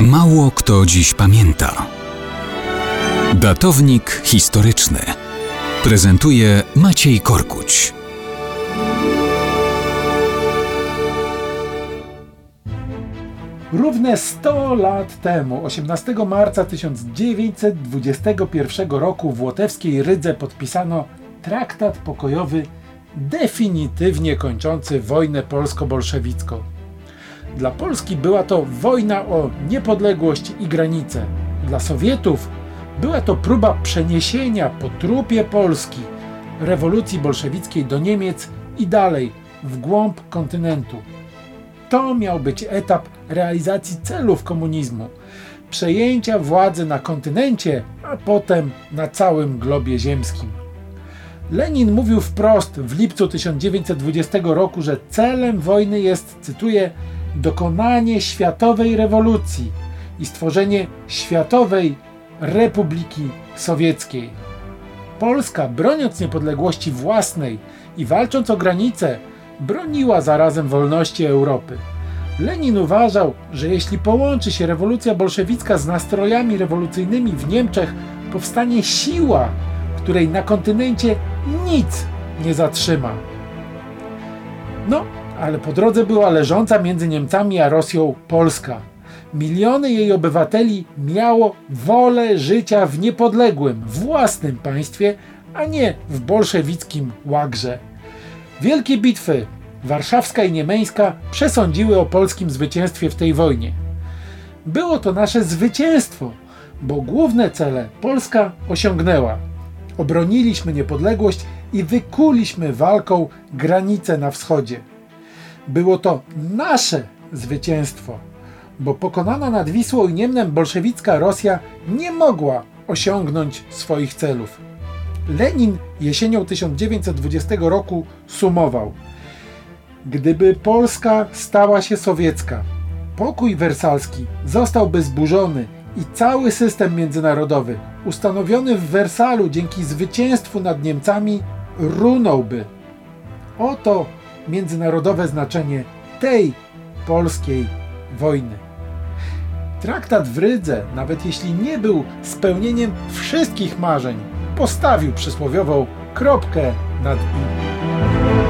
Mało kto dziś pamięta. Datownik historyczny prezentuje Maciej Korkuć. Równe 100 lat temu, 18 marca 1921 roku w Łotewskiej Rydze podpisano traktat pokojowy definitywnie kończący wojnę polsko-bolszewicką. Dla Polski była to wojna o niepodległość i granice. Dla Sowietów była to próba przeniesienia po trupie Polski rewolucji bolszewickiej do Niemiec i dalej, w głąb kontynentu. To miał być etap realizacji celów komunizmu przejęcia władzy na kontynencie, a potem na całym globie ziemskim. Lenin mówił wprost w lipcu 1920 roku, że celem wojny jest, cytuję, dokonanie światowej rewolucji i stworzenie światowej Republiki Sowieckiej. Polska, broniąc niepodległości własnej i walcząc o granice, broniła zarazem wolności Europy. Lenin uważał, że jeśli połączy się rewolucja bolszewicka z nastrojami rewolucyjnymi w Niemczech, powstanie siła, której na kontynencie nic nie zatrzyma. No, ale po drodze była leżąca między Niemcami a Rosją Polska. Miliony jej obywateli miało wolę życia w niepodległym, własnym państwie, a nie w bolszewickim łagrze. Wielkie bitwy, warszawska i niemeńska, przesądziły o polskim zwycięstwie w tej wojnie. Było to nasze zwycięstwo, bo główne cele Polska osiągnęła. Obroniliśmy niepodległość i wykuliśmy walką granice na wschodzie. Było to nasze zwycięstwo, bo pokonana nad Wisłą i Niemnem bolszewicka Rosja nie mogła osiągnąć swoich celów. Lenin jesienią 1920 roku sumował: Gdyby Polska stała się sowiecka, pokój wersalski zostałby zburzony i cały system międzynarodowy ustanowiony w Wersalu dzięki zwycięstwu nad Niemcami runąłby. Oto międzynarodowe znaczenie tej polskiej wojny. Traktat w Rydze, nawet jeśli nie był spełnieniem wszystkich marzeń, postawił przysłowiową kropkę nad i.